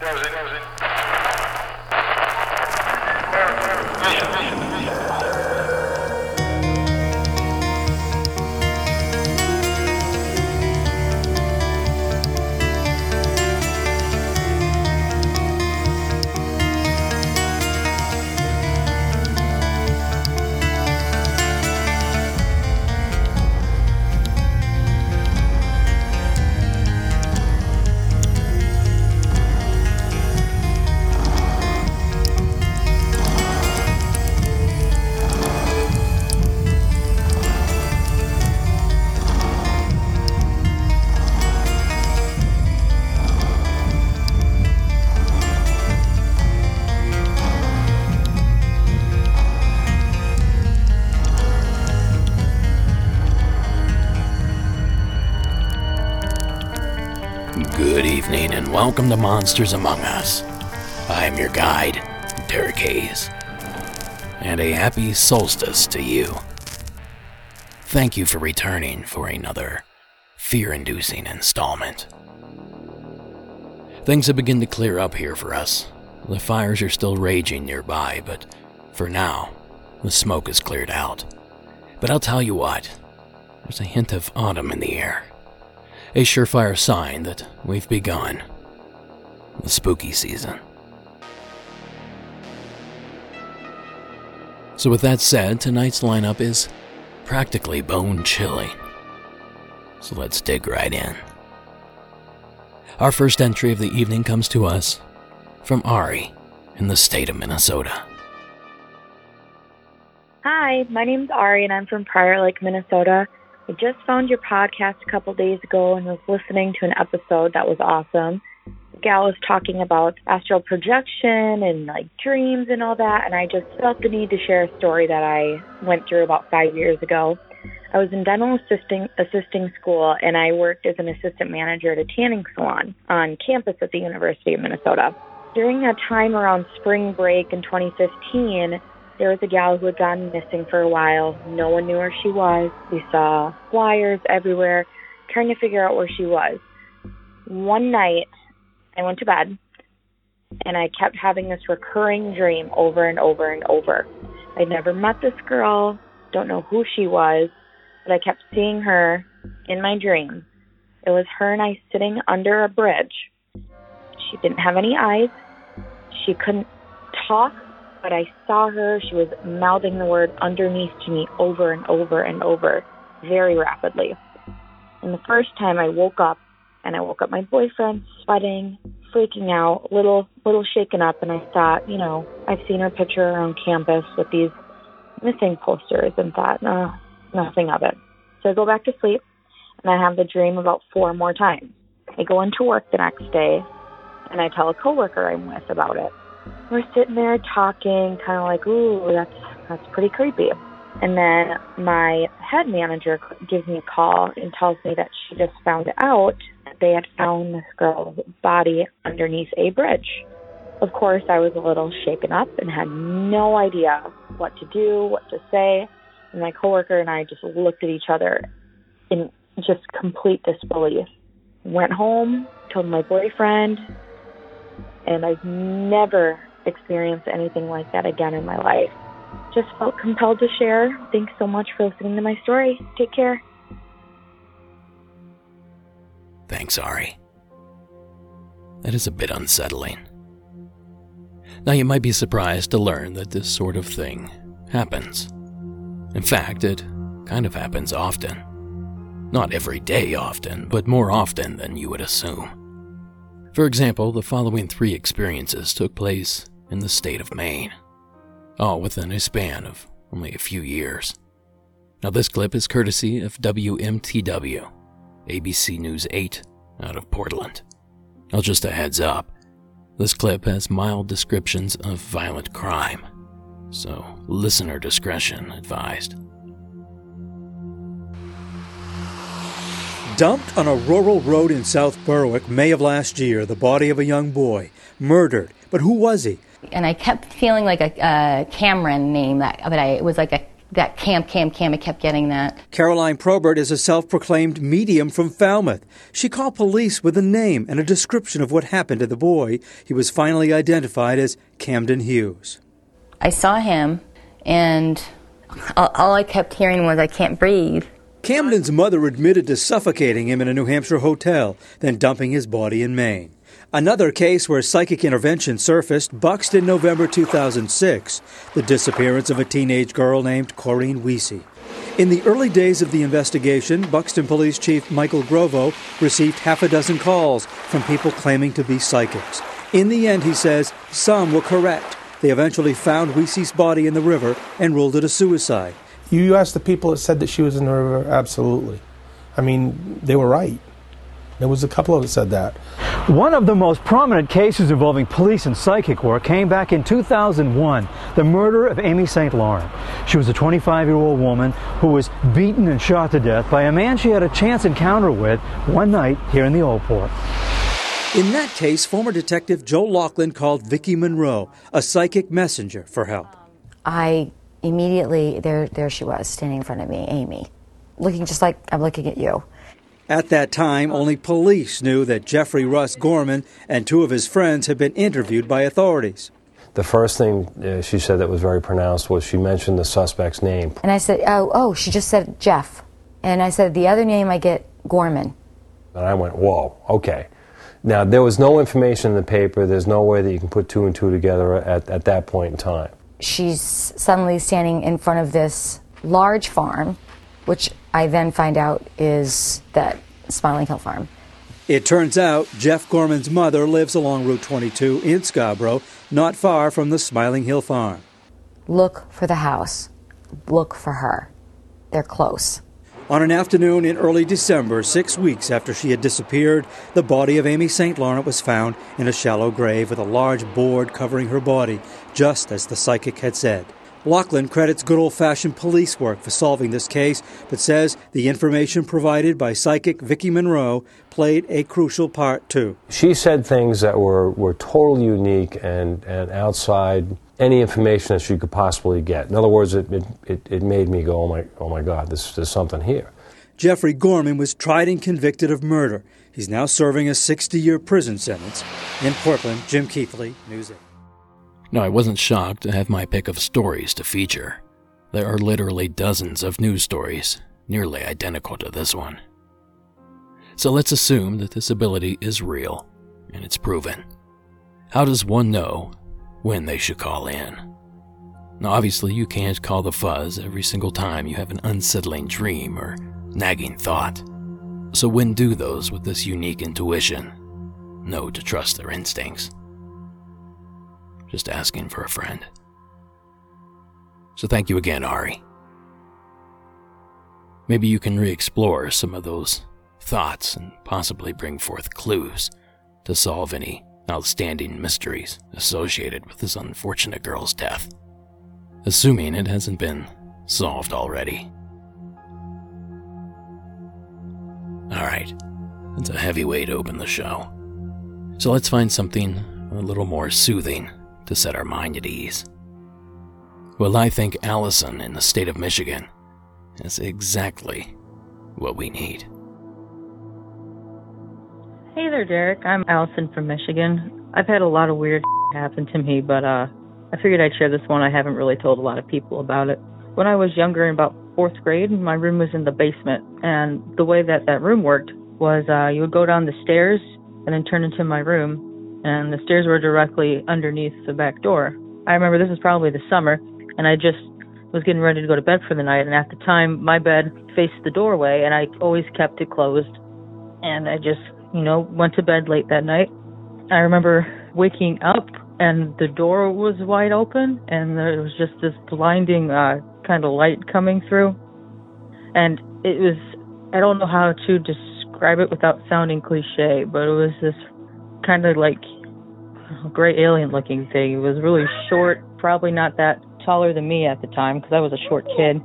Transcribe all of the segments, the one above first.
Good welcome to Monsters Among Us. I'm your guide, Derek Hayes. And a happy solstice to you. Thank you for returning for another fear inducing installment. Things have begun to clear up here for us. The fires are still raging nearby, but for now, the smoke has cleared out. But I'll tell you what, there's a hint of autumn in the air a surefire sign that we've begun the spooky season. So, with that said, tonight's lineup is practically bone chilling. So, let's dig right in. Our first entry of the evening comes to us from Ari in the state of Minnesota. Hi, my name's Ari, and I'm from Prior Lake, Minnesota. I just found your podcast a couple days ago and was listening to an episode that was awesome. Gal was talking about astral projection and like dreams and all that, and I just felt the need to share a story that I went through about five years ago. I was in dental assisting assisting school and I worked as an assistant manager at a tanning salon on campus at the University of Minnesota. During that time around spring break in 2015, there was a gal who had gone missing for a while. No one knew where she was. We saw flyers everywhere trying to figure out where she was. One night, I went to bed and I kept having this recurring dream over and over and over. I'd never met this girl, don't know who she was, but I kept seeing her in my dream. It was her and I sitting under a bridge. She didn't have any eyes. She couldn't talk but I saw her. She was mouthing the word underneath to me over and over and over very rapidly. And the first time I woke up and I woke up my boyfriend sweating, freaking out, little little shaken up and I thought, you know, I've seen her picture around campus with these missing posters and thought, no, nothing of it. So I go back to sleep and I have the dream about four more times. I go into work the next day and I tell a coworker I'm with about it we're sitting there talking, kind of like, ooh, that's that's pretty creepy. And then my head manager gives me a call and tells me that she just found out they had found this girl's body underneath a bridge. Of course, I was a little shaken up and had no idea what to do, what to say. And my coworker and I just looked at each other in just complete disbelief. Went home, told my boyfriend, and I've never experienced anything like that again in my life. Just felt compelled to share. Thanks so much for listening to my story. Take care. Thanks, Ari. That is a bit unsettling. Now, you might be surprised to learn that this sort of thing happens. In fact, it kind of happens often. Not every day often, but more often than you would assume. For example, the following three experiences took place in the state of Maine, all within a span of only a few years. Now, this clip is courtesy of WMTW, ABC News 8 out of Portland. Now, just a heads up this clip has mild descriptions of violent crime, so listener discretion advised. Dumped on a rural road in South Berwick May of last year, the body of a young boy, murdered. But who was he? And I kept feeling like a, a Cameron name, that, but I, it was like a that Cam, Cam, Cam. I kept getting that. Caroline Probert is a self proclaimed medium from Falmouth. She called police with a name and a description of what happened to the boy. He was finally identified as Camden Hughes. I saw him, and all I kept hearing was, I can't breathe. Camden's mother admitted to suffocating him in a New Hampshire hotel, then dumping his body in Maine. Another case where psychic intervention surfaced Buxton, November 2006, the disappearance of a teenage girl named Corinne Wiese. In the early days of the investigation, Buxton Police Chief Michael Grovo received half a dozen calls from people claiming to be psychics. In the end, he says, some were correct. They eventually found Wiese's body in the river and ruled it a suicide. You asked the people that said that she was in the river? Absolutely. I mean, they were right. There was a couple of that said that. One of the most prominent cases involving police and psychic work came back in 2001, the murder of Amy St. Laurent. She was a 25-year-old woman who was beaten and shot to death by a man she had a chance encounter with one night here in the Old Port. In that case, former detective Joe Laughlin called Vicki Monroe, a psychic messenger, for help. I immediately, there, there she was, standing in front of me, Amy, looking just like I'm looking at you. At that time, only police knew that Jeffrey Russ Gorman and two of his friends had been interviewed by authorities. The first thing uh, she said that was very pronounced was she mentioned the suspect's name. And I said, oh, oh, she just said Jeff. And I said, the other name I get, Gorman. And I went, whoa, okay. Now, there was no information in the paper. There's no way that you can put two and two together at, at that point in time. She's suddenly standing in front of this large farm, which I then find out is that Smiling Hill Farm. It turns out Jeff Gorman's mother lives along Route 22 in Scarborough, not far from the Smiling Hill Farm. Look for the house. Look for her. They're close. On an afternoon in early December, six weeks after she had disappeared, the body of Amy St. Laurent was found in a shallow grave with a large board covering her body, just as the psychic had said. Laughlin credits good old fashioned police work for solving this case, but says the information provided by psychic Vicki Monroe played a crucial part too. She said things that were, were totally unique and, and outside any information that she could possibly get. In other words, it, it, it made me go, oh my, oh my God, this, there's something here. Jeffrey Gorman was tried and convicted of murder. He's now serving a 60 year prison sentence. In Portland, Jim Keithley, News 8. No, I wasn't shocked to have my pick of stories to feature. There are literally dozens of news stories, nearly identical to this one. So let's assume that this ability is real and it's proven. How does one know when they should call in? Now, obviously, you can't call the fuzz every single time you have an unsettling dream or nagging thought. So, when do those with this unique intuition know to trust their instincts? Just asking for a friend. So thank you again, Ari. Maybe you can re explore some of those thoughts and possibly bring forth clues to solve any outstanding mysteries associated with this unfortunate girl's death, assuming it hasn't been solved already. Alright, it's a heavy way to open the show. So let's find something a little more soothing to set our mind at ease. Well, I think Allison in the state of Michigan is exactly what we need. Hey there, Derek. I'm Allison from Michigan. I've had a lot of weird happen to me, but uh, I figured I'd share this one. I haven't really told a lot of people about it. When I was younger, in about fourth grade, my room was in the basement, and the way that that room worked was uh, you would go down the stairs and then turn into my room, and the stairs were directly underneath the back door. I remember this was probably the summer, and I just was getting ready to go to bed for the night, and at the time, my bed faced the doorway, and I always kept it closed. And I just, you know, went to bed late that night. I remember waking up, and the door was wide open, and there was just this blinding uh, kind of light coming through. And it was, I don't know how to describe it without sounding cliche, but it was this kind of like a gray alien looking thing. It was really short, probably not that taller than me at the time because I was a short kid.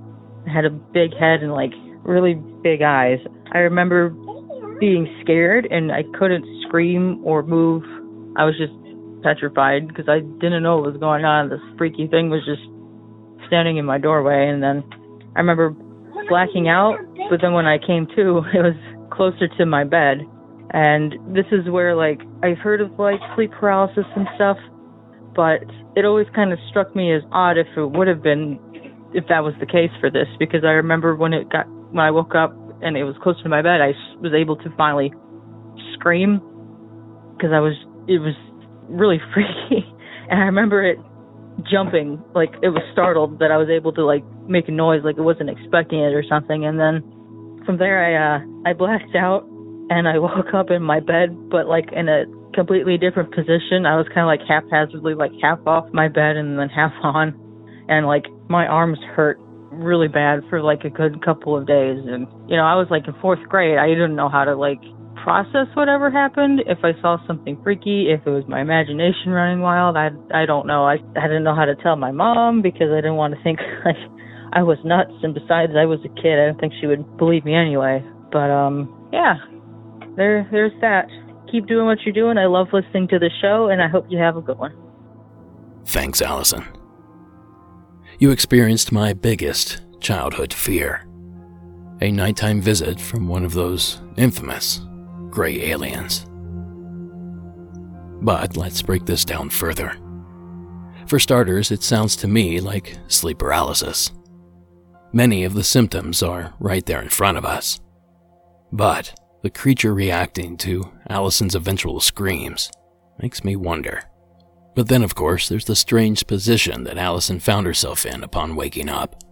I had a big head and like really big eyes. I remember being scared and I couldn't scream or move. I was just petrified because I didn't know what was going on. This freaky thing was just standing in my doorway, and then I remember blacking out. But then when I came to, it was closer to my bed, and this is where like I've heard of like sleep paralysis and stuff, but it always kind of struck me as odd if it would have been if that was the case for this because I remember when it got when I woke up and it was close to my bed, I was able to finally scream because I was it was really freaky, and I remember it jumping like it was startled that I was able to like make a noise like it wasn't expecting it or something, and then from there I uh I blacked out and I woke up in my bed, but like in a completely different position. I was kind of like haphazardly like half off my bed and then half on, and like my arms hurt really bad for like a good couple of days. And you know, I was like in fourth grade. I didn't know how to like process whatever happened. If I saw something freaky, if it was my imagination running wild, I I don't know. I I didn't know how to tell my mom because I didn't want to think like I was nuts. And besides, I was a kid. I do not think she would believe me anyway. But um, yeah, there there's that. Keep doing what you're doing. I love listening to the show, and I hope you have a good one. Thanks, Allison. You experienced my biggest childhood fear a nighttime visit from one of those infamous gray aliens. But let's break this down further. For starters, it sounds to me like sleep paralysis. Many of the symptoms are right there in front of us. But the creature reacting to Allison's eventual screams makes me wonder. But then, of course, there's the strange position that Allison found herself in upon waking up.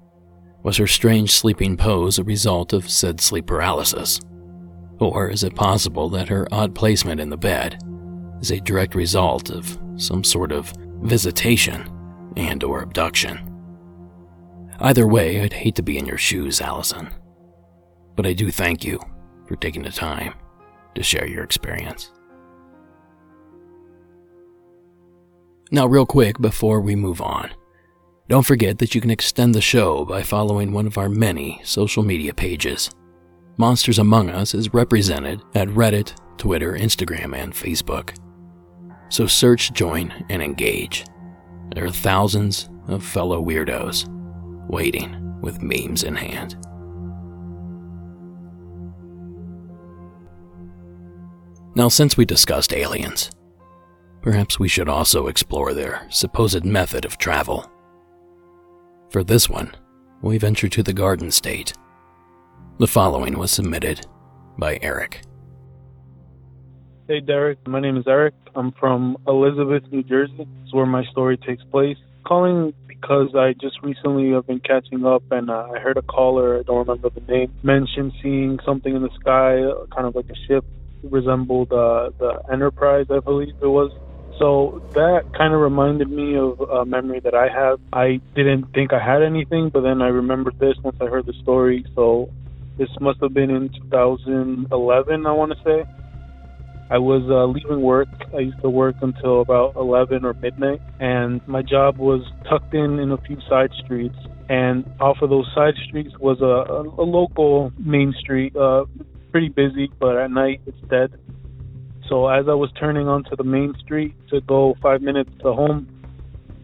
Was her strange sleeping pose a result of said sleep paralysis? Or is it possible that her odd placement in the bed is a direct result of some sort of visitation and or abduction? Either way, I'd hate to be in your shoes, Allison. But I do thank you for taking the time to share your experience. Now, real quick before we move on, don't forget that you can extend the show by following one of our many social media pages. Monsters Among Us is represented at Reddit, Twitter, Instagram, and Facebook. So search, join, and engage. There are thousands of fellow weirdos waiting with memes in hand. Now, since we discussed aliens, perhaps we should also explore their supposed method of travel. For this one, we venture to the Garden State. The following was submitted by Eric. Hey Derek, my name is Eric. I'm from Elizabeth, New Jersey. It's where my story takes place. Calling because I just recently have been catching up and uh, I heard a caller, I don't remember the name, mention seeing something in the sky, kind of like a ship resembled uh, the Enterprise, I believe it was. So that kind of reminded me of a memory that I have. I didn't think I had anything, but then I remembered this once I heard the story. So this must have been in 2011, I want to say. I was uh, leaving work. I used to work until about 11 or midnight, and my job was tucked in in a few side streets. And off of those side streets was a, a, a local main street, uh, pretty busy, but at night it's dead. So as I was turning onto the main street to go five minutes to home,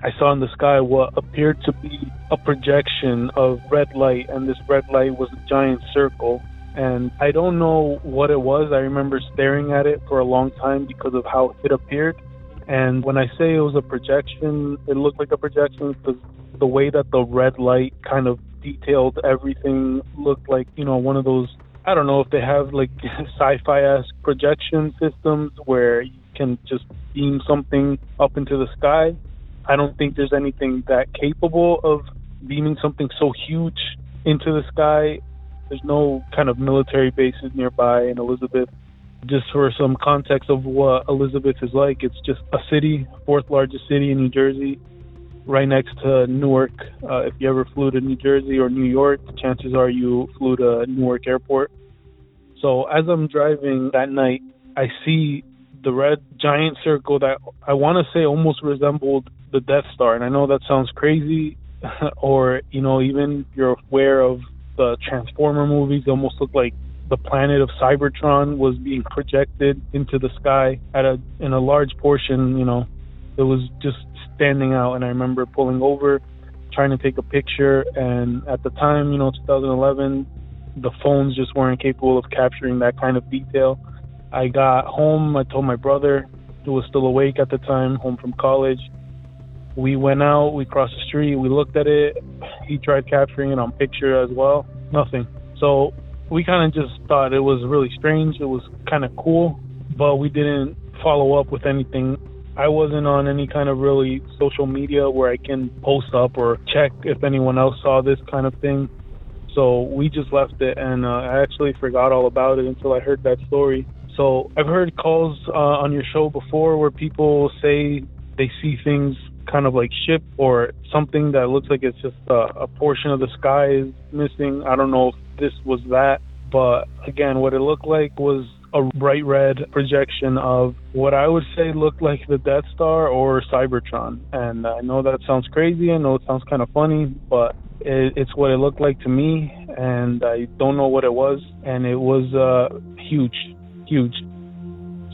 I saw in the sky what appeared to be a projection of red light, and this red light was a giant circle. And I don't know what it was. I remember staring at it for a long time because of how it appeared. And when I say it was a projection, it looked like a projection because the way that the red light kind of detailed everything looked like, you know, one of those I don't know if they have like sci-fi esque projection systems where you can just beam something up into the sky. I don't think there's anything that capable of beaming something so huge into the sky. There's no kind of military bases nearby in Elizabeth. Just for some context of what Elizabeth is like, it's just a city, fourth largest city in New Jersey, right next to Newark. Uh, if you ever flew to New Jersey or New York, chances are you flew to Newark Airport. So as I'm driving that night, I see the red giant circle that I want to say almost resembled the Death Star. And I know that sounds crazy, or you know, even you're aware of the Transformer movies, they almost look like the planet of Cybertron was being projected into the sky at a in a large portion. You know, it was just standing out. And I remember pulling over, trying to take a picture. And at the time, you know, 2011, the phones just weren't capable of capturing that kind of detail. I got home. I told my brother, who was still awake at the time, home from college. We went out. We crossed the street. We looked at it. He tried capturing it on picture as well. Nothing. So we kind of just thought it was really strange. It was kind of cool, but we didn't follow up with anything. I wasn't on any kind of really social media where I can post up or check if anyone else saw this kind of thing. So we just left it, and uh, I actually forgot all about it until I heard that story. So I've heard calls uh, on your show before where people say they see things kind of like ship or something that looks like it's just a, a portion of the sky is missing. I don't know if this was that, but again, what it looked like was a bright red projection of what I would say looked like the Death Star or Cybertron. And I know that sounds crazy. I know it sounds kind of funny, but it, it's what it looked like to me. And I don't know what it was. And it was uh, huge, huge.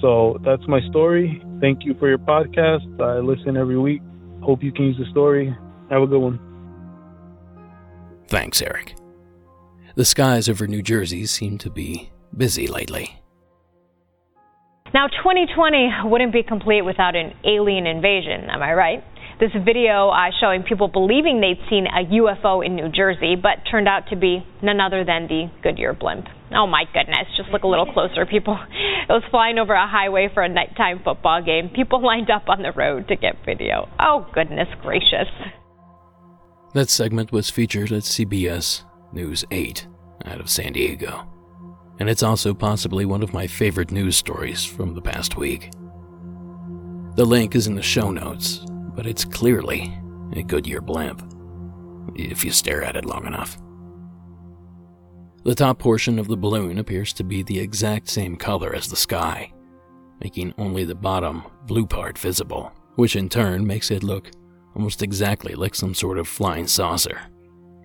So that's my story. Thank you for your podcast. I listen every week. Hope you can use the story. Have a good one. Thanks, Eric. The skies over New Jersey seem to be busy lately. Now, 2020 wouldn't be complete without an alien invasion, am I right? This video uh, showing people believing they'd seen a UFO in New Jersey, but turned out to be none other than the Goodyear blimp. Oh my goodness, just look a little closer, people. It was flying over a highway for a nighttime football game. People lined up on the road to get video. Oh, goodness gracious. That segment was featured at CBS News 8 out of San Diego and it's also possibly one of my favorite news stories from the past week. The link is in the show notes, but it's clearly a Goodyear blimp, if you stare at it long enough. The top portion of the balloon appears to be the exact same color as the sky, making only the bottom blue part visible, which in turn makes it look almost exactly like some sort of flying saucer,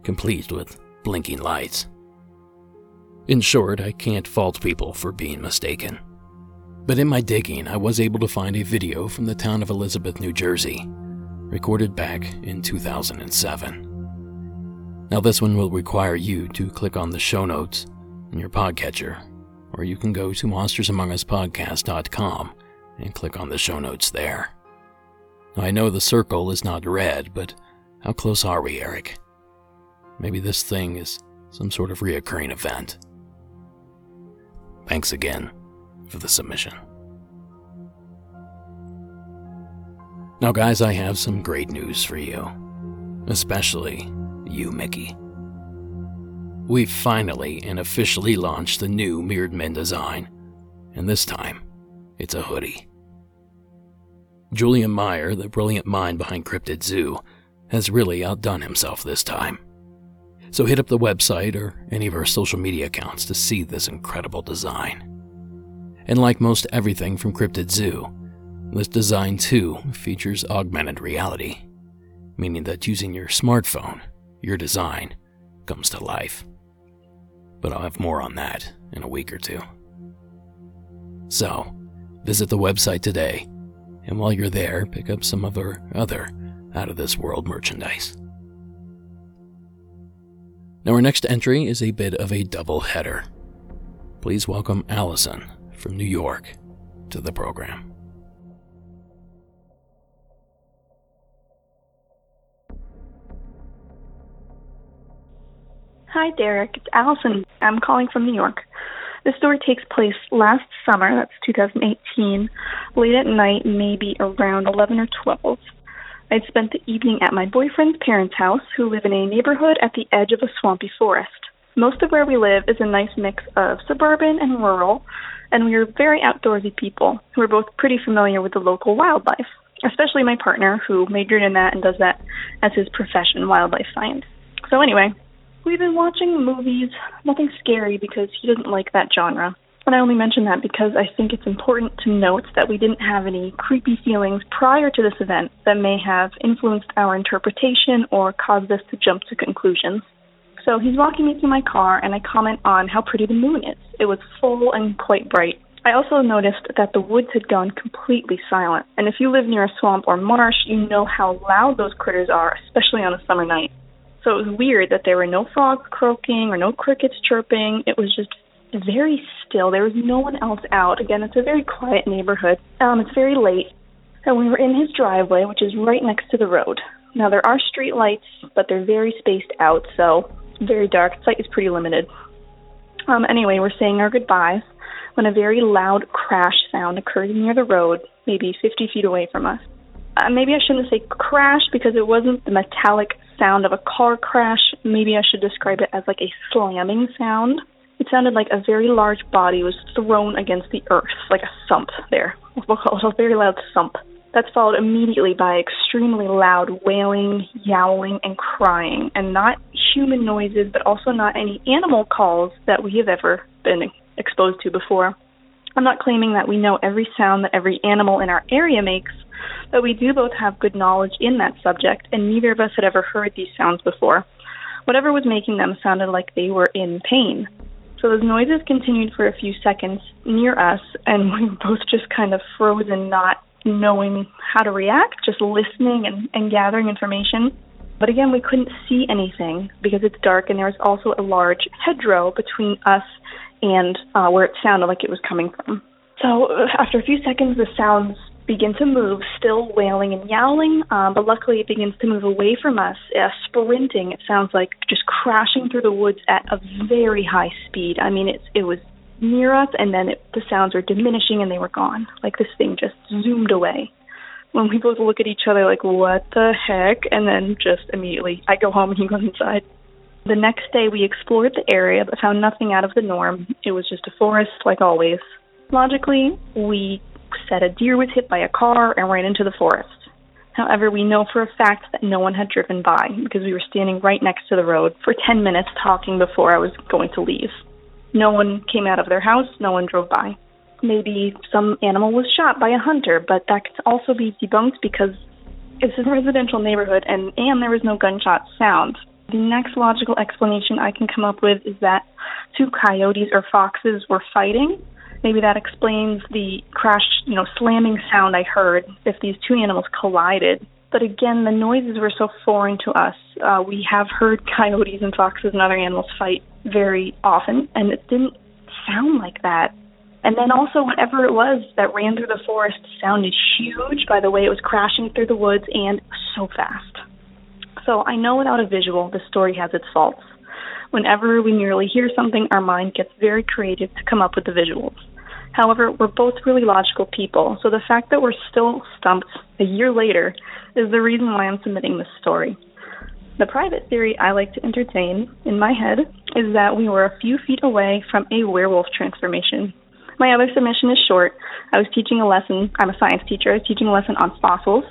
complete with blinking lights. In short, I can't fault people for being mistaken. But in my digging, I was able to find a video from the town of Elizabeth, New Jersey, recorded back in 2007. Now, this one will require you to click on the show notes in your podcatcher, or you can go to monstersamonguspodcast.com and click on the show notes there. Now, I know the circle is not red, but how close are we, Eric? Maybe this thing is some sort of reoccurring event. Thanks again for the submission. Now, guys, I have some great news for you, especially you, Mickey. We've finally and officially launched the new Mirrored Men design, and this time, it's a hoodie. Julian Meyer, the brilliant mind behind Cryptid Zoo, has really outdone himself this time. So hit up the website or any of our social media accounts to see this incredible design. And like most everything from Cryptid Zoo, this design too features augmented reality, meaning that using your smartphone, your design comes to life. But I'll have more on that in a week or two. So, visit the website today, and while you're there, pick up some of our other out of this world merchandise. Now, our next entry is a bit of a double header. Please welcome Allison from New York to the program. Hi, Derek. It's Allison. I'm calling from New York. The story takes place last summer, that's 2018, late at night, maybe around 11 or 12. I'd spent the evening at my boyfriend's parents' house, who live in a neighborhood at the edge of a swampy forest. Most of where we live is a nice mix of suburban and rural, and we are very outdoorsy people who are both pretty familiar with the local wildlife, especially my partner, who majored in that and does that as his profession, wildlife science. So, anyway, we've been watching movies, nothing scary because he doesn't like that genre. And I only mention that because I think it's important to note that we didn't have any creepy feelings prior to this event that may have influenced our interpretation or caused us to jump to conclusions. So he's walking me through my car, and I comment on how pretty the moon is. It was full and quite bright, I also noticed that the woods had gone completely silent, and if you live near a swamp or marsh, you know how loud those critters are, especially on a summer night. So it was weird that there were no frogs croaking or no crickets chirping. It was just very still. There was no one else out. Again, it's a very quiet neighborhood. Um, it's very late, and we were in his driveway, which is right next to the road. Now there are street lights, but they're very spaced out, so very dark. Sight is pretty limited. Um, anyway, we're saying our goodbyes when a very loud crash sound occurred near the road, maybe 50 feet away from us. Uh, maybe I shouldn't say crash because it wasn't the metallic sound of a car crash. Maybe I should describe it as like a slamming sound. It sounded like a very large body was thrown against the earth, like a thump there. We'll call it a very loud thump. That's followed immediately by extremely loud wailing, yowling, and crying, and not human noises, but also not any animal calls that we have ever been exposed to before. I'm not claiming that we know every sound that every animal in our area makes, but we do both have good knowledge in that subject, and neither of us had ever heard these sounds before. Whatever was making them sounded like they were in pain. So those noises continued for a few seconds near us, and we were both just kind of frozen, not knowing how to react, just listening and, and gathering information. But again, we couldn't see anything because it's dark, and there was also a large hedgerow between us and uh, where it sounded like it was coming from. So uh, after a few seconds, the sounds begin to move, still wailing and yowling, um, but luckily it begins to move away from us, uh, sprinting. It sounds like just crashing through the woods at a very high speed. I mean, it it was near us, and then it, the sounds were diminishing and they were gone. Like this thing just zoomed away. When we both look at each other, like, what the heck? And then just immediately, I go home and he goes inside. The next day, we explored the area but found nothing out of the norm. It was just a forest, like always. Logically, we said a deer was hit by a car and ran into the forest. However, we know for a fact that no one had driven by because we were standing right next to the road for 10 minutes talking before I was going to leave. No one came out of their house, no one drove by. Maybe some animal was shot by a hunter, but that could also be debunked because it's a residential neighborhood and, and there was no gunshot sound. The next logical explanation I can come up with is that two coyotes or foxes were fighting. Maybe that explains the crash, you know, slamming sound I heard if these two animals collided. But again, the noises were so foreign to us. Uh, we have heard coyotes and foxes and other animals fight very often, and it didn't sound like that. And then also, whatever it was that ran through the forest sounded huge by the way it was crashing through the woods and so fast. So I know without a visual, the story has its faults. Whenever we merely hear something, our mind gets very creative to come up with the visuals. However, we're both really logical people, so the fact that we're still stumped a year later is the reason why I'm submitting this story. The private theory I like to entertain in my head is that we were a few feet away from a werewolf transformation. My other submission is short. I was teaching a lesson, I'm a science teacher, I was teaching a lesson on fossils,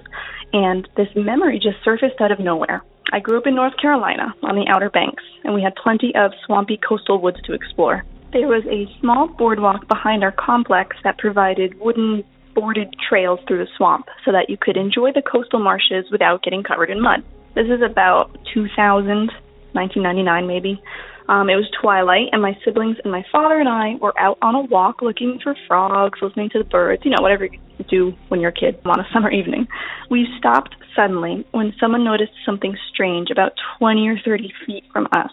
and this memory just surfaced out of nowhere. I grew up in North Carolina on the Outer Banks, and we had plenty of swampy coastal woods to explore. There was a small boardwalk behind our complex that provided wooden boarded trails through the swamp so that you could enjoy the coastal marshes without getting covered in mud. This is about 2000, 1999 maybe. Um, it was twilight, and my siblings and my father and I were out on a walk looking for frogs, listening to the birds, you know, whatever you do when you're a kid on a summer evening. We stopped suddenly when someone noticed something strange about 20 or 30 feet from us.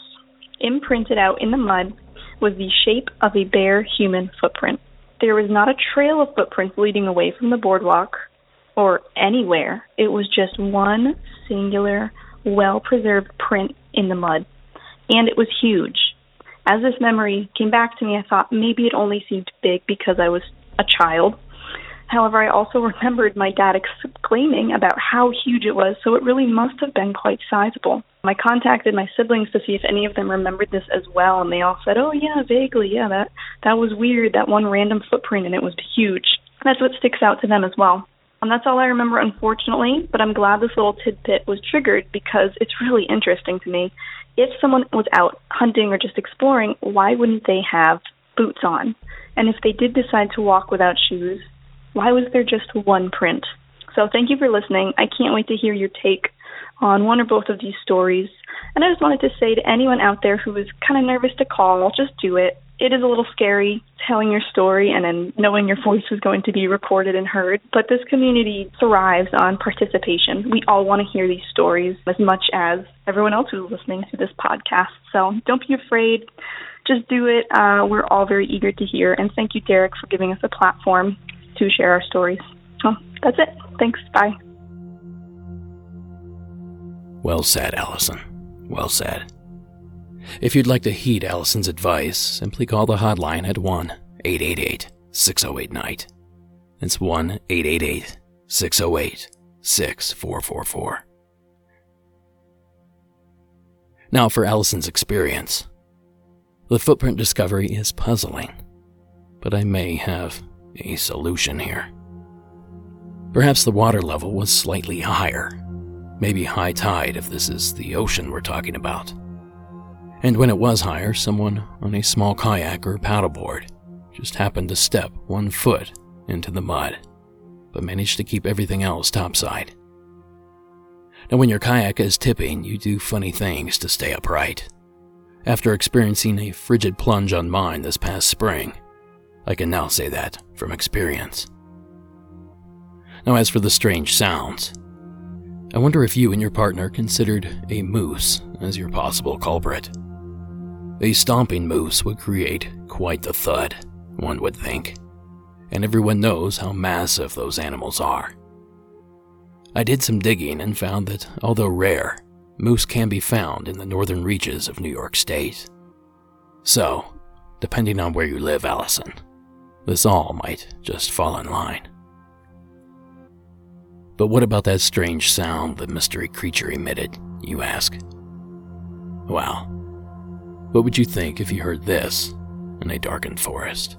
Imprinted out in the mud was the shape of a bare human footprint. There was not a trail of footprints leading away from the boardwalk or anywhere. It was just one singular, well preserved print in the mud and it was huge. As this memory came back to me, I thought maybe it only seemed big because I was a child. However, I also remembered my dad exclaiming about how huge it was, so it really must have been quite sizable. I contacted my siblings to see if any of them remembered this as well, and they all said, "Oh yeah, vaguely, yeah, that that was weird, that one random footprint, and it was huge." That's what sticks out to them as well. And that's all I remember, unfortunately, but I'm glad this little tidbit was triggered because it's really interesting to me if someone was out hunting or just exploring, why wouldn't they have boots on? And if they did decide to walk without shoes, why was there just one print? So thank you for listening. I can't wait to hear your take on one or both of these stories. And I just wanted to say to anyone out there who is kind of nervous to call, just do it. it is a little scary telling your story and then knowing your voice is going to be recorded and heard, but this community thrives on participation. We all want to hear these stories as much as everyone else who's listening to this podcast. So don't be afraid. Just do it. Uh, we're all very eager to hear. And thank you, Derek, for giving us a platform to share our stories. So that's it. Thanks. Bye. Well said, Allison. Well said. If you'd like to heed Allison's advice, simply call the hotline at 1 888 608 Night. It's 1 888 608 6444. Now, for Allison's experience. The footprint discovery is puzzling, but I may have a solution here. Perhaps the water level was slightly higher, maybe high tide if this is the ocean we're talking about. And when it was higher, someone on a small kayak or paddleboard just happened to step one foot into the mud, but managed to keep everything else topside. Now, when your kayak is tipping, you do funny things to stay upright. After experiencing a frigid plunge on mine this past spring, I can now say that from experience. Now, as for the strange sounds, I wonder if you and your partner considered a moose as your possible culprit. A stomping moose would create quite the thud, one would think, and everyone knows how massive those animals are. I did some digging and found that, although rare, moose can be found in the northern reaches of New York State. So, depending on where you live, Allison, this all might just fall in line. But what about that strange sound the mystery creature emitted, you ask? Well, what would you think if you heard this in a darkened forest?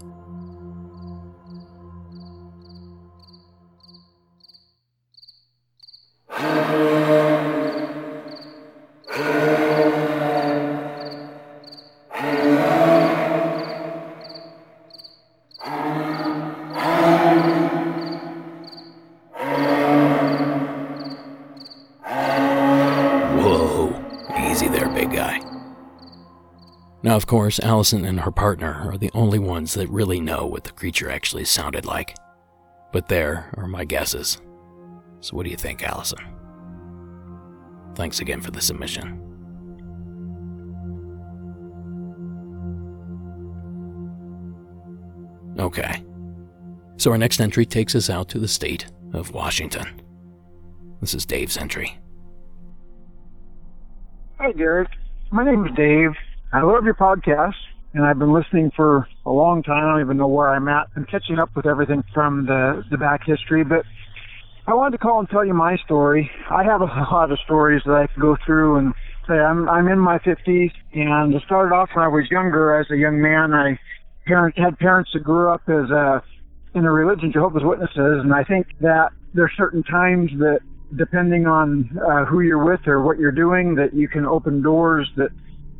Now, of course, Allison and her partner are the only ones that really know what the creature actually sounded like. But there are my guesses. So, what do you think, Allison? Thanks again for the submission. Okay. So, our next entry takes us out to the state of Washington. This is Dave's entry. Hi, Derek. My name is Dave. I love your podcast, and I've been listening for a long time. I don't even know where I'm at. I'm catching up with everything from the, the back history, but I wanted to call and tell you my story. I have a lot of stories that I could go through and say I'm I'm in my 50s, and it started off when I was younger. As a young man, I parent had parents that grew up as a in a religion, Jehovah's Witnesses, and I think that there are certain times that depending on uh, who you're with or what you're doing, that you can open doors that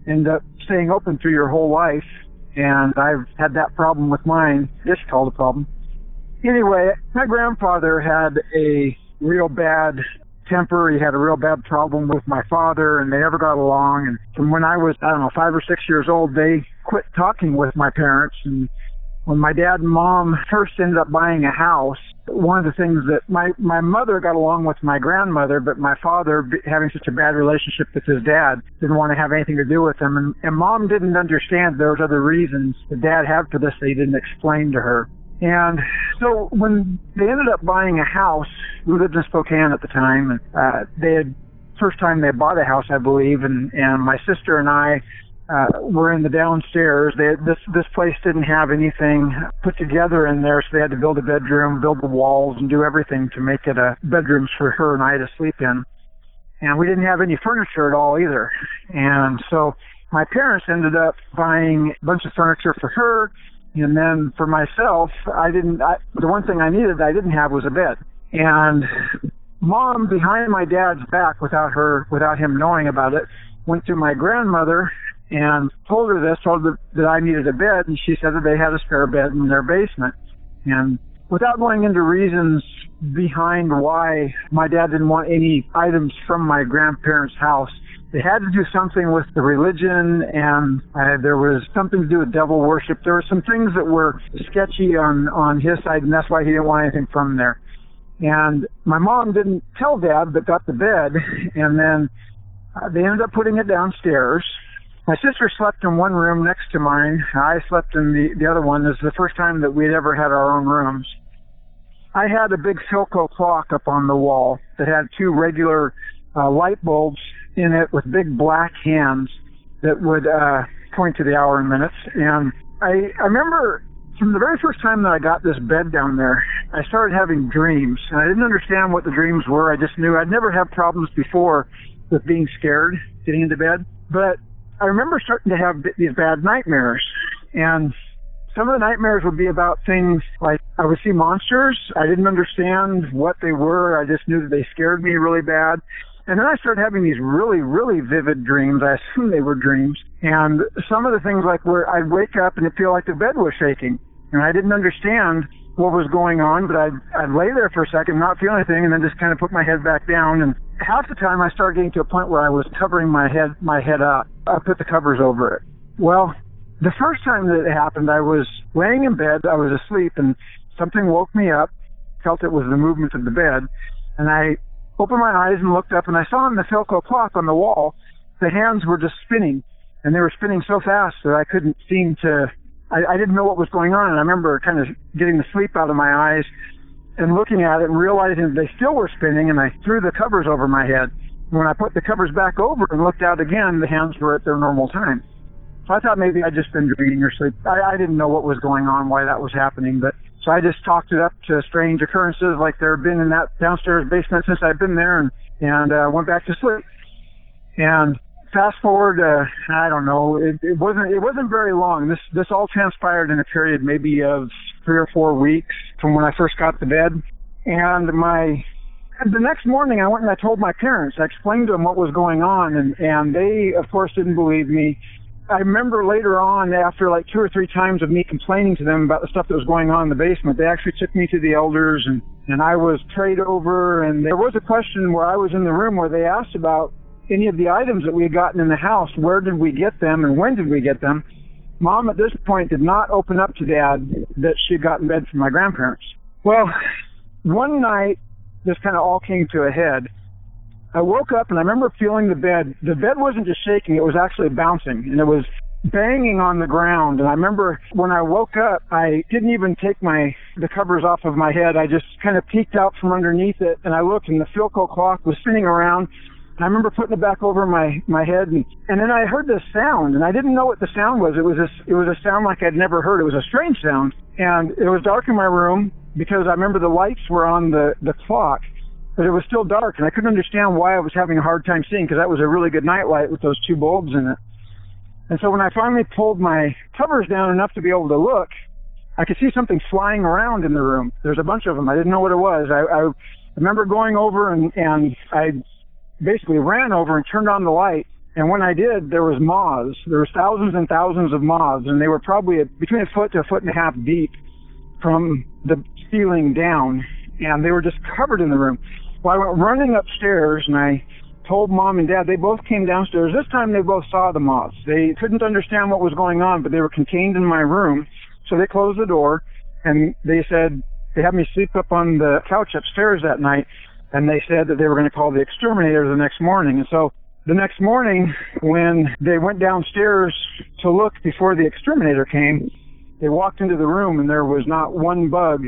end up staying open through your whole life. And I've had that problem with mine. It's called a problem. Anyway, my grandfather had a real bad temper. He had a real bad problem with my father, and they never got along. And from when I was, I don't know, five or six years old, they quit talking with my parents. And when my dad and mom first ended up buying a house, one of the things that my my mother got along with my grandmother, but my father having such a bad relationship with his dad didn't want to have anything to do with him, and, and mom didn't understand there was other reasons that dad had for this that he didn't explain to her. And so when they ended up buying a house, we lived in Spokane at the time, and uh, they had first time they bought a house, I believe, and and my sister and I uh, were in the downstairs. They this this place didn't have anything put together in there, so they had to build a bedroom, build the walls, and do everything to make it a bedrooms for her and I to sleep in. And we didn't have any furniture at all either. And so my parents ended up buying a bunch of furniture for her, and then for myself, I didn't. I, the one thing I needed I didn't have was a bed. And mom, behind my dad's back, without her, without him knowing about it, went to my grandmother and told her this, told her that I needed a bed, and she said that they had a spare bed in their basement. And without going into reasons behind why my dad didn't want any items from my grandparents' house, they had to do something with the religion, and uh, there was something to do with devil worship. There were some things that were sketchy on on his side, and that's why he didn't want anything from there. And my mom didn't tell dad, but got the bed, and then uh, they ended up putting it downstairs. My sister slept in one room next to mine. I slept in the the other one. This is the first time that we'd ever had our own rooms. I had a big Philco clock up on the wall that had two regular uh, light bulbs in it with big black hands that would uh, point to the hour and minutes. And I, I remember from the very first time that I got this bed down there, I started having dreams. And I didn't understand what the dreams were. I just knew I'd never had problems before with being scared getting into bed. But I remember starting to have these bad nightmares. And some of the nightmares would be about things like I would see monsters. I didn't understand what they were. I just knew that they scared me really bad. And then I started having these really, really vivid dreams. I assume they were dreams. And some of the things like where I'd wake up and it'd feel like the bed was shaking. And I didn't understand what was going on, but I'd, I'd lay there for a second, not feel anything, and then just kind of put my head back down. And half the time I started getting to a point where I was covering my head, my head up. I put the covers over it. Well, the first time that it happened, I was laying in bed, I was asleep, and something woke me up, felt it was the movement of the bed, and I opened my eyes and looked up, and I saw on the Philco clock on the wall, the hands were just spinning, and they were spinning so fast that I couldn't seem to, I, I didn't know what was going on, and I remember kind of getting the sleep out of my eyes and looking at it and realizing they still were spinning, and I threw the covers over my head. When I put the covers back over and looked out again, the hands were at their normal time. So I thought maybe I'd just been dreaming or sleep. I, I didn't know what was going on, why that was happening, but so I just talked it up to strange occurrences like there had been in that downstairs basement since I'd been there and, and, uh, went back to sleep. And fast forward, uh, I don't know, it, it wasn't, it wasn't very long. This, this all transpired in a period maybe of three or four weeks from when I first got to bed. And my, the next morning I went and I told my parents, I explained to them what was going on and, and they of course didn't believe me. I remember later on, after like two or three times of me complaining to them about the stuff that was going on in the basement, they actually took me to the elders and, and I was prayed over. And there was a question where I was in the room where they asked about any of the items that we had gotten in the house. Where did we get them and when did we get them? Mom at this point did not open up to dad that she had gotten bed from my grandparents. Well, one night, this kind of all came to a head. I woke up and I remember feeling the bed. The bed wasn't just shaking, it was actually bouncing and it was banging on the ground. And I remember when I woke up, I didn't even take my, the covers off of my head. I just kind of peeked out from underneath it and I looked and the Philco clock was spinning around. I remember putting it back over my, my head and, and then I heard this sound and I didn't know what the sound was. It was this, it was a sound like I'd never heard. It was a strange sound and it was dark in my room because I remember the lights were on the, the clock but it was still dark and I couldn't understand why I was having a hard time seeing because that was a really good night light with those two bulbs in it. And so when I finally pulled my covers down enough to be able to look, I could see something flying around in the room. There's a bunch of them. I didn't know what it was. I, I remember going over and, and I basically ran over and turned on the light. And when I did, there was moths. There was thousands and thousands of moths, and they were probably between a foot to a foot and a half deep from the ceiling down, and they were just covered in the room. Well, I went running upstairs and I told mom and dad. They both came downstairs. This time they both saw the moths. They couldn't understand what was going on, but they were contained in my room. So they closed the door and they said they had me sleep up on the couch upstairs that night. And they said that they were going to call the exterminator the next morning. And so the next morning when they went downstairs to look before the exterminator came, they walked into the room and there was not one bug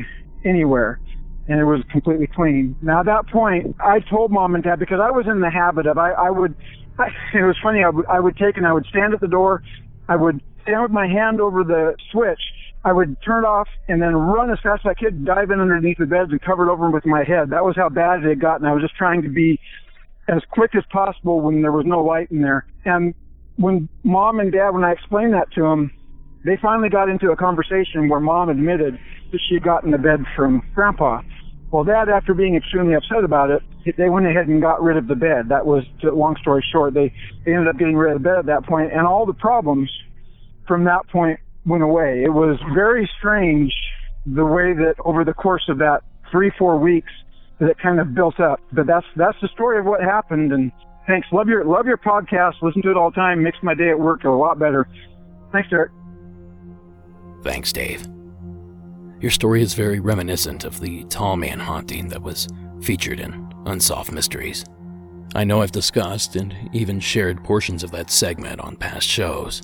anywhere and it was completely clean. Now at that point, I told mom and dad because I was in the habit of I, I would. I, it was funny. I would, I would take and I would stand at the door. I would stand with my hand over the switch. I would turn it off and then run as fast as I could, dive in underneath the beds and cover it over with my head. That was how bad it had gotten. I was just trying to be as quick as possible when there was no light in there. And when mom and dad, when I explained that to them, they finally got into a conversation where mom admitted that she had gotten the bed from grandpa. Well, Dad, after being extremely upset about it, they went ahead and got rid of the bed. That was, long story short, they, they ended up getting rid of the bed at that point, and all the problems from that point went away. It was very strange the way that over the course of that three, four weeks that it kind of built up. But that's that's the story of what happened, and Thanks. Love your love your podcast. Listen to it all the time. Makes my day at work a lot better. Thanks, Derek. Thanks, Dave. Your story is very reminiscent of the Tallman haunting that was featured in Unsolved Mysteries. I know I've discussed and even shared portions of that segment on past shows.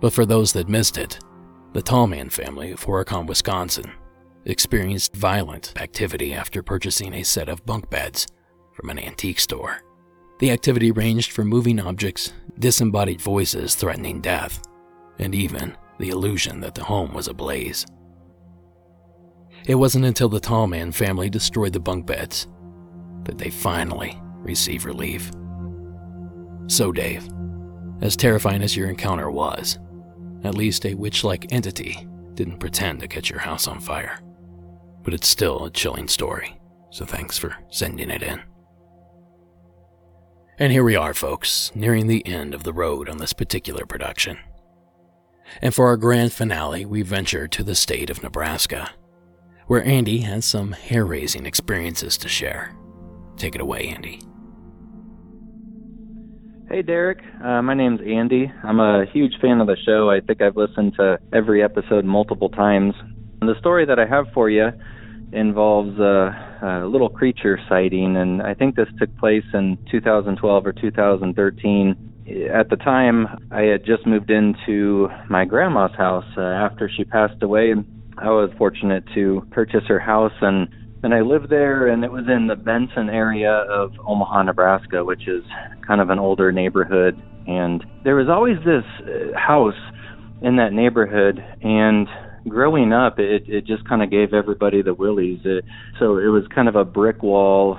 But for those that missed it, the Tallman family of Horicon, Wisconsin, experienced violent activity after purchasing a set of bunk beds from an antique store. The activity ranged from moving objects, disembodied voices threatening death, and even the illusion that the home was ablaze. It wasn't until the Tallman family destroyed the bunk beds that they finally received relief. So, Dave, as terrifying as your encounter was, at least a witch like entity didn't pretend to catch your house on fire. But it's still a chilling story, so thanks for sending it in. And here we are, folks, nearing the end of the road on this particular production. And for our grand finale, we venture to the state of Nebraska, where Andy has some hair raising experiences to share. Take it away, Andy. Hey, Derek. Uh, my name's Andy. I'm a huge fan of the show. I think I've listened to every episode multiple times. And the story that I have for you involves a, a little creature sighting, and I think this took place in 2012 or 2013 at the time, I had just moved into my grandma's house uh, after she passed away. I was fortunate to purchase her house, and and I lived there, and it was in the Benson area of Omaha, Nebraska, which is kind of an older neighborhood. And there was always this uh, house in that neighborhood, and growing up, it it just kind of gave everybody the willies. It, so it was kind of a brick wall,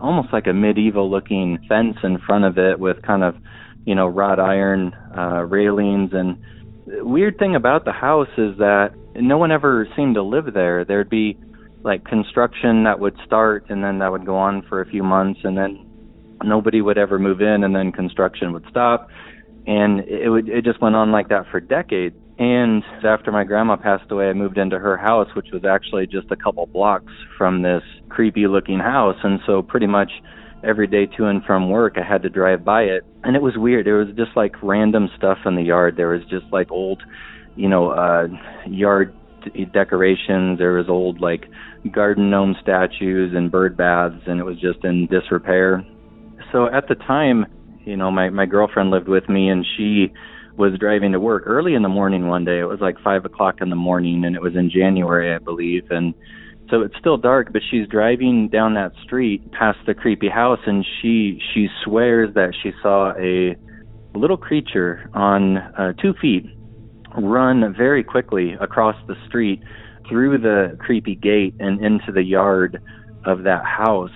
almost like a medieval looking fence in front of it with kind of you know, wrought iron uh, railings. And weird thing about the house is that no one ever seemed to live there. There'd be like construction that would start and then that would go on for a few months and then nobody would ever move in and then construction would stop. And it would it just went on like that for decades. And after my grandma passed away i moved into her house which was actually just a couple blocks from this creepy looking house. And so pretty much every day to and from work I had to drive by it. And it was weird. There was just like random stuff in the yard. There was just like old you know uh yard decorations there was old like garden gnome statues and bird baths and it was just in disrepair. So at the time you know my my girlfriend lived with me and she was driving to work early in the morning one day. It was like five o'clock in the morning and it was in january i believe and so it's still dark but she's driving down that street past the creepy house and she she swears that she saw a little creature on uh, two feet run very quickly across the street through the creepy gate and into the yard of that house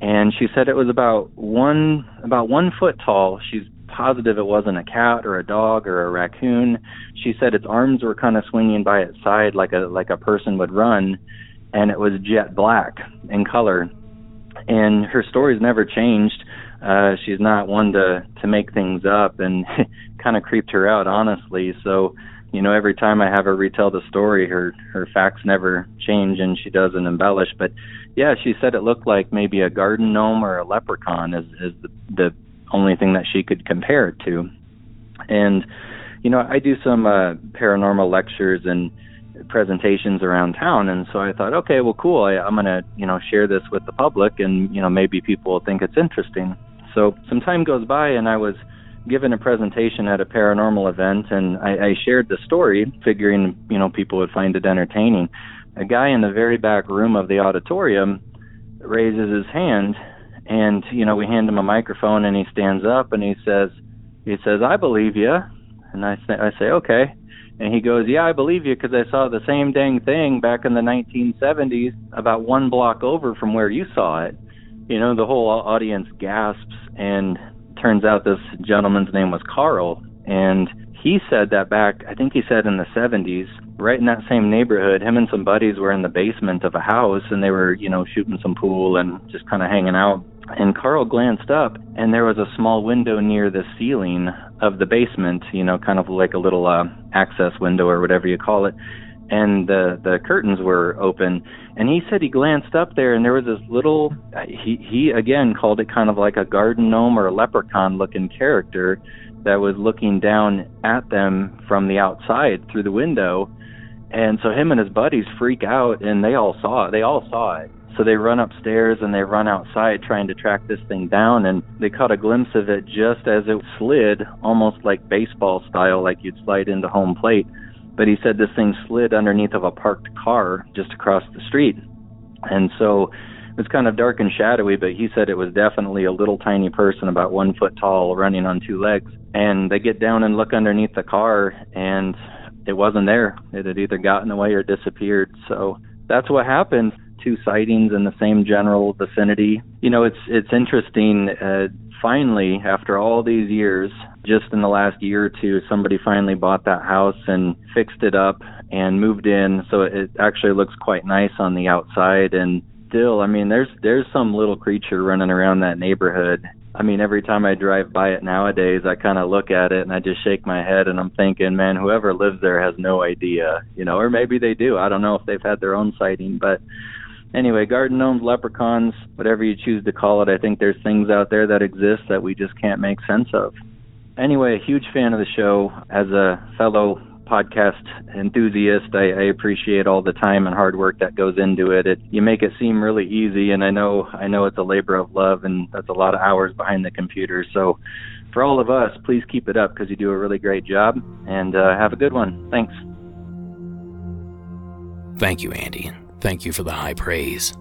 and she said it was about one about one foot tall she's positive it wasn't a cat or a dog or a raccoon she said its arms were kind of swinging by its side like a like a person would run and it was jet black in color. And her story's never changed. Uh, she's not one to to make things up, and kind of creeped her out, honestly. So, you know, every time I have her retell the story, her her facts never change, and she doesn't embellish. But yeah, she said it looked like maybe a garden gnome or a leprechaun is is the the only thing that she could compare it to. And you know, I do some uh, paranormal lectures and presentations around town and so I thought okay well cool I, I'm gonna you know share this with the public and you know maybe people will think it's interesting so some time goes by and I was given a presentation at a paranormal event and I, I shared the story figuring you know people would find it entertaining. A guy in the very back room of the auditorium raises his hand and you know we hand him a microphone and he stands up and he says he says I believe you and I say I say okay. And he goes, Yeah, I believe you because I saw the same dang thing back in the 1970s about one block over from where you saw it. You know, the whole audience gasps, and turns out this gentleman's name was Carl. And he said that back, I think he said in the 70s, right in that same neighborhood, him and some buddies were in the basement of a house and they were, you know, shooting some pool and just kind of hanging out. And Carl glanced up and there was a small window near the ceiling of the basement, you know, kind of like a little uh, access window or whatever you call it. And the the curtains were open and he said he glanced up there and there was this little he he again called it kind of like a garden gnome or a leprechaun looking character that was looking down at them from the outside through the window. And so him and his buddies freak out and they all saw it they all saw it. So they run upstairs and they run outside trying to track this thing down and they caught a glimpse of it just as it slid almost like baseball style like you'd slide into home plate but he said this thing slid underneath of a parked car just across the street. And so it was kind of dark and shadowy, but he said it was definitely a little tiny person about one foot tall running on two legs. And they get down and look underneath the car and it wasn't there. It had either gotten away or disappeared. So that's what happened. Two sightings in the same general vicinity. You know, it's it's interesting. Uh, finally, after all these years, just in the last year or two, somebody finally bought that house and fixed it up and moved in, so it actually looks quite nice on the outside. And still, I mean, there's there's some little creature running around that neighborhood. I mean, every time I drive by it nowadays, I kind of look at it and I just shake my head and I'm thinking, man, whoever lives there has no idea, you know, or maybe they do. I don't know if they've had their own sighting, but anyway, garden gnomes, leprechauns, whatever you choose to call it, I think there's things out there that exist that we just can't make sense of. Anyway, a huge fan of the show. As a fellow podcast enthusiast, I, I appreciate all the time and hard work that goes into it. it. You make it seem really easy, and I know I know it's a labor of love, and that's a lot of hours behind the computer. So, for all of us, please keep it up because you do a really great job, and uh, have a good one. Thanks. Thank you, Andy, Thank you for the high praise.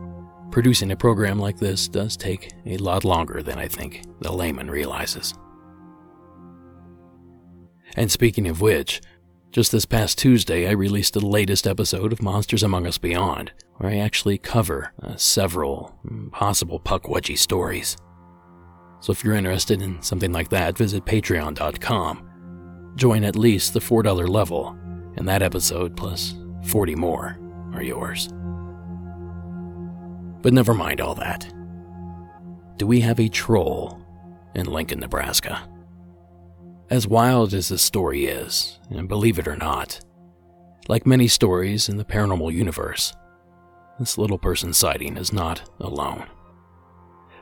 Producing a program like this does take a lot longer than I think the layman realizes. And speaking of which, just this past Tuesday I released the latest episode of Monsters Among Us Beyond, where I actually cover uh, several possible Pukwudgie stories. So if you're interested in something like that, visit patreon.com. Join at least the $4 level, and that episode plus 40 more are yours. But never mind all that. Do we have a troll in Lincoln, Nebraska? As wild as this story is, and believe it or not, like many stories in the paranormal universe, this little person sighting is not alone.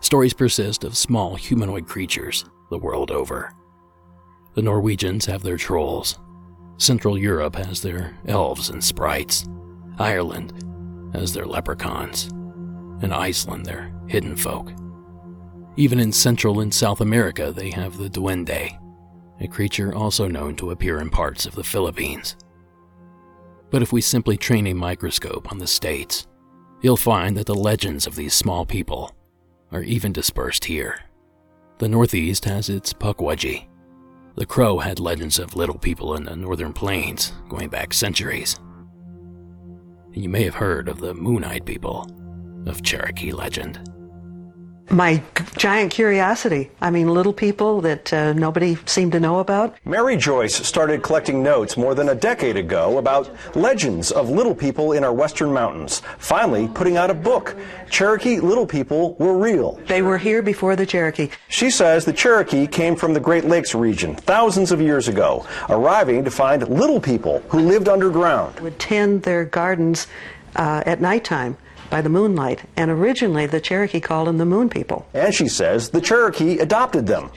Stories persist of small humanoid creatures the world over. The Norwegians have their trolls. Central Europe has their elves and sprites. Ireland has their leprechauns and Iceland, they're hidden folk. Even in Central and South America, they have the duende, a creature also known to appear in parts of the Philippines. But if we simply train a microscope on the states, you'll find that the legends of these small people are even dispersed here. The Northeast has its Pukwudgie. The Crow had legends of little people in the northern plains going back centuries. You may have heard of the Moon Eyed people of Cherokee legend. My giant curiosity. I mean, little people that uh, nobody seemed to know about. Mary Joyce started collecting notes more than a decade ago about legends of little people in our western mountains, finally putting out a book. Cherokee Little People Were Real. They were here before the Cherokee. She says the Cherokee came from the Great Lakes region thousands of years ago, arriving to find little people who lived underground. Would tend their gardens uh, at nighttime by the moonlight. And originally, the Cherokee called them the Moon People. And she says the Cherokee adopted them.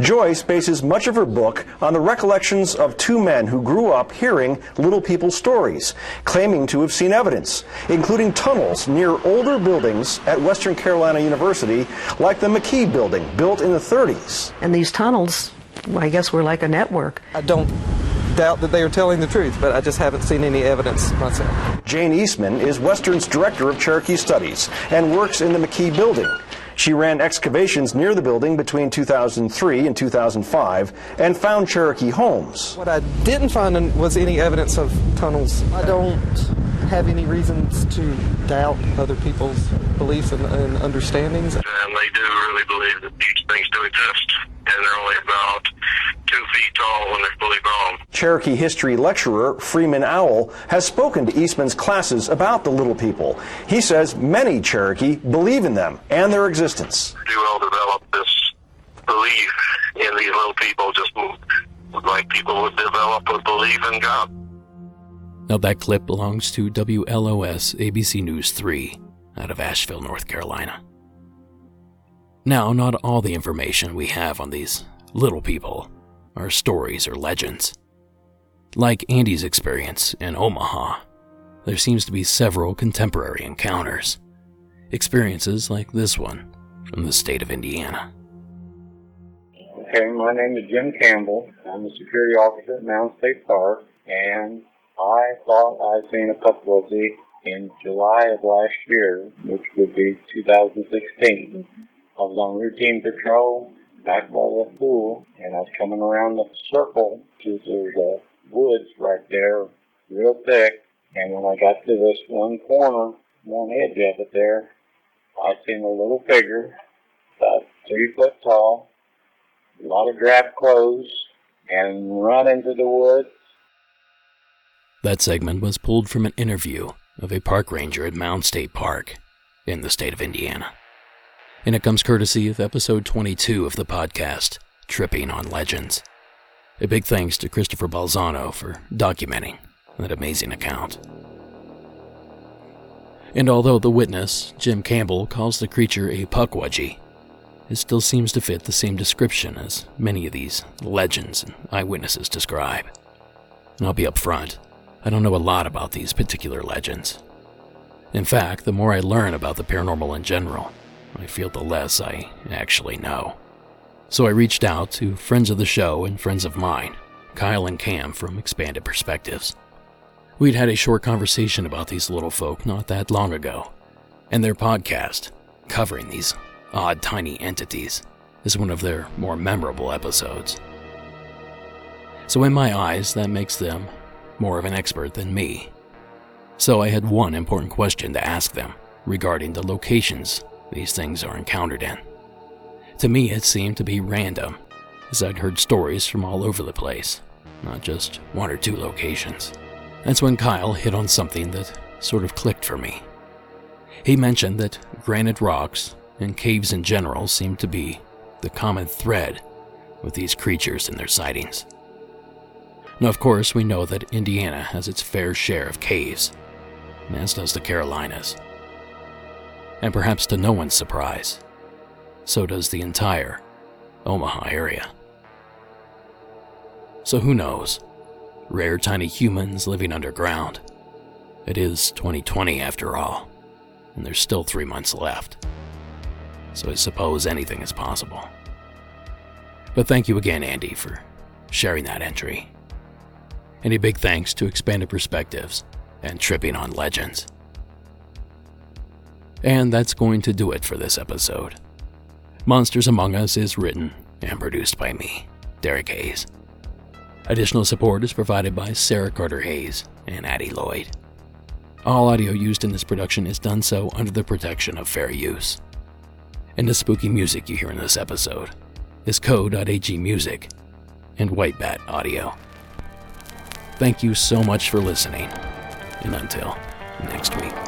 Joyce bases much of her book on the recollections of two men who grew up hearing little people's stories, claiming to have seen evidence, including tunnels near older buildings at Western Carolina University, like the McKee building, built in the 30s. And these tunnels, I guess, were like a network. I don't doubt that they are telling the truth, but I just haven't seen any evidence myself. Jane Eastman is Western's Director of Cherokee Studies and works in the McKee building. She ran excavations near the building between 2003 and 2005 and found Cherokee homes. What I didn't find was any evidence of tunnels. I don't have any reasons to doubt other people's beliefs and, and understandings. And they do really believe that these things do exist, and they're only about two feet tall when they're fully grown. Cherokee history lecturer Freeman Owle has spoken to Eastman's classes about the little people. He says many Cherokee believe in them and their existence. Do well develop this belief in these little people just like people would develop a belief in God. Now, that clip belongs to WLOS ABC News 3 out of Asheville, North Carolina. Now, not all the information we have on these little people are stories or legends. Like Andy's experience in Omaha, there seems to be several contemporary encounters. Experiences like this one from the state of Indiana. Okay, my name is Jim Campbell. I'm a security officer at Mounds State Park, and I thought I'd seen a pukwudgie in July of last year, which would be 2016. I was on routine patrol back by the pool, and I was coming around the circle to the woods right there, real thick. And when I got to this one corner, one edge of it there, I seen a little figure, about three foot tall, a lot of drab clothes, and run into the woods that segment was pulled from an interview of a park ranger at Mounds State Park in the state of Indiana. And it comes courtesy of episode 22 of the podcast, Tripping on Legends. A big thanks to Christopher Balzano for documenting that amazing account. And although the witness, Jim Campbell, calls the creature a pukwudgie, it still seems to fit the same description as many of these legends and eyewitnesses describe. And I'll be upfront. I don't know a lot about these particular legends. In fact, the more I learn about the paranormal in general, I feel the less I actually know. So I reached out to friends of the show and friends of mine, Kyle and Cam from Expanded Perspectives. We'd had a short conversation about these little folk not that long ago, and their podcast, covering these odd tiny entities, is one of their more memorable episodes. So, in my eyes, that makes them more of an expert than me. So I had one important question to ask them regarding the locations these things are encountered in. To me, it seemed to be random, as I'd heard stories from all over the place, not just one or two locations. That's when Kyle hit on something that sort of clicked for me. He mentioned that granite rocks and caves in general seem to be the common thread with these creatures and their sightings. Now, of course, we know that Indiana has its fair share of caves, as does the Carolinas. And perhaps to no one's surprise, so does the entire Omaha area. So who knows? Rare tiny humans living underground. It is 2020 after all, and there's still three months left. So I suppose anything is possible. But thank you again, Andy, for sharing that entry and a big thanks to Expanded Perspectives and Tripping on Legends. And that's going to do it for this episode. Monsters Among Us is written and produced by me, Derek Hayes. Additional support is provided by Sarah Carter Hayes and Addie Lloyd. All audio used in this production is done so under the protection of fair use. And the spooky music you hear in this episode is Code.ag Music and White Bat Audio. Thank you so much for listening, and until next week.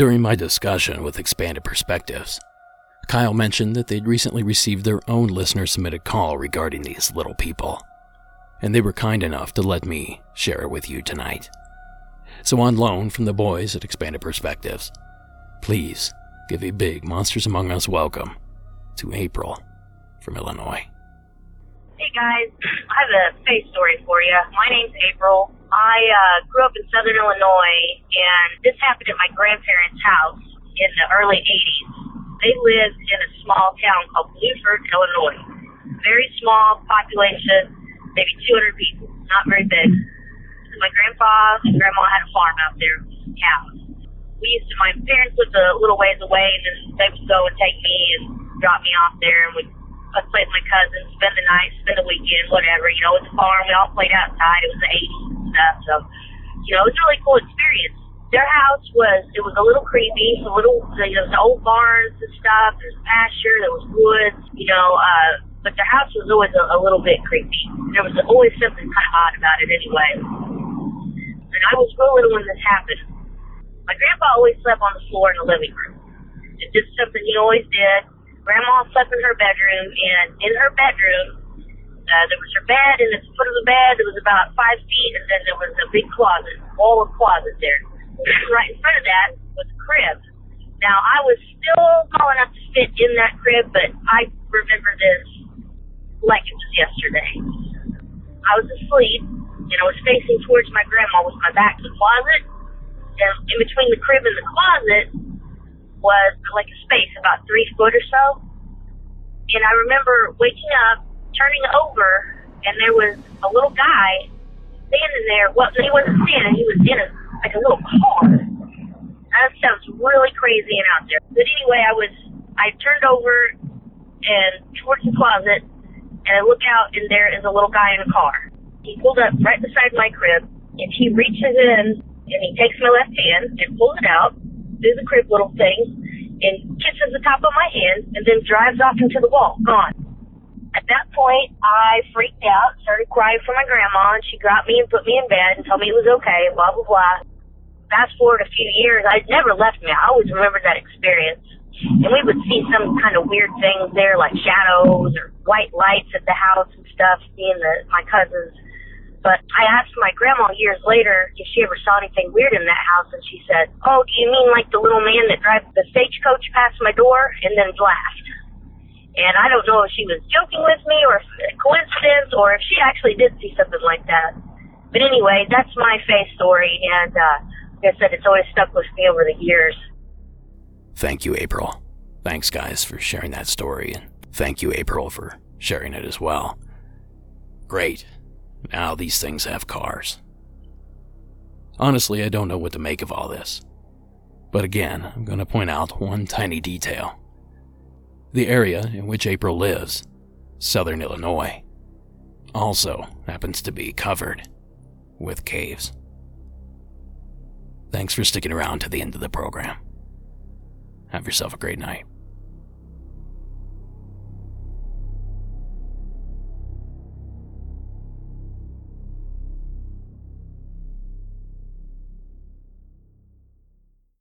During my discussion with Expanded Perspectives, Kyle mentioned that they'd recently received their own listener submitted call regarding these little people, and they were kind enough to let me share it with you tonight. So, on loan from the boys at Expanded Perspectives, please give a big Monsters Among Us welcome to April from Illinois. Hey guys, I have a face story for you. My name's April. I uh, grew up in southern Illinois, and this happened at my grandparents' house. in the early 80s. They lived in a small town called Bluford, Illinois. Very small population, maybe 200 people, not very big. My grandpa and grandma had a farm out there, cows. We used to, my parents lived a little ways away, and then they would go and take me and drop me off there, and we'd I'd play with my cousins, spend the night, spend the weekend, whatever. You know, it's a farm. We all played outside. It was the 80s and stuff. So, you know, it was a really cool experience. Their house was, it was a little creepy. A little, you know, the old barns and stuff. There's pasture. There was woods, you know, uh, but their house was always a, a little bit creepy. There was always something kind of odd about it anyway. And I was real little when this happened. My grandpa always slept on the floor in the living room. It's just something he always did Grandma slept in her bedroom, and in her bedroom, uh, there was her bed, and at the foot of the bed, there was about five feet, and then there was a big closet, wall of closet there. Right in front of that was a crib. Now, I was still small enough to fit in that crib, but I remember this like it was yesterday. I was asleep, and I was facing towards my grandma with my back to the closet, and in between the crib and the closet was like a space about three foot or so. And I remember waking up, turning over, and there was a little guy standing there. Well, he wasn't standing; he was in a like a little car. That sounds really crazy and out there. But anyway, I was I turned over and towards the closet, and I look out, and there is a little guy in a car. He pulled up right beside my crib, and he reaches in and he takes my left hand and pulls it out do the crib little thing, and kisses the top of my hand, and then drives off into the wall, gone. At that point, I freaked out, started crying for my grandma, and she got me and put me in bed and told me it was okay, blah, blah, blah. Fast forward a few years, I'd never left me. I always remembered that experience. And we would see some kind of weird things there, like shadows or white lights at the house and stuff, seeing the, my cousins but I asked my grandma years later if she ever saw anything weird in that house, and she said, "Oh, do you mean like the little man that drives the stagecoach past my door?" And then laughed. And I don't know if she was joking with me or a coincidence or if she actually did see something like that. But anyway, that's my face story, and uh, like I said, it's always stuck with me over the years. Thank you, April. Thanks, guys, for sharing that story, and thank you, April, for sharing it as well. Great. Now these things have cars. Honestly, I don't know what to make of all this. But again, I'm going to point out one tiny detail. The area in which April lives, southern Illinois, also happens to be covered with caves. Thanks for sticking around to the end of the program. Have yourself a great night.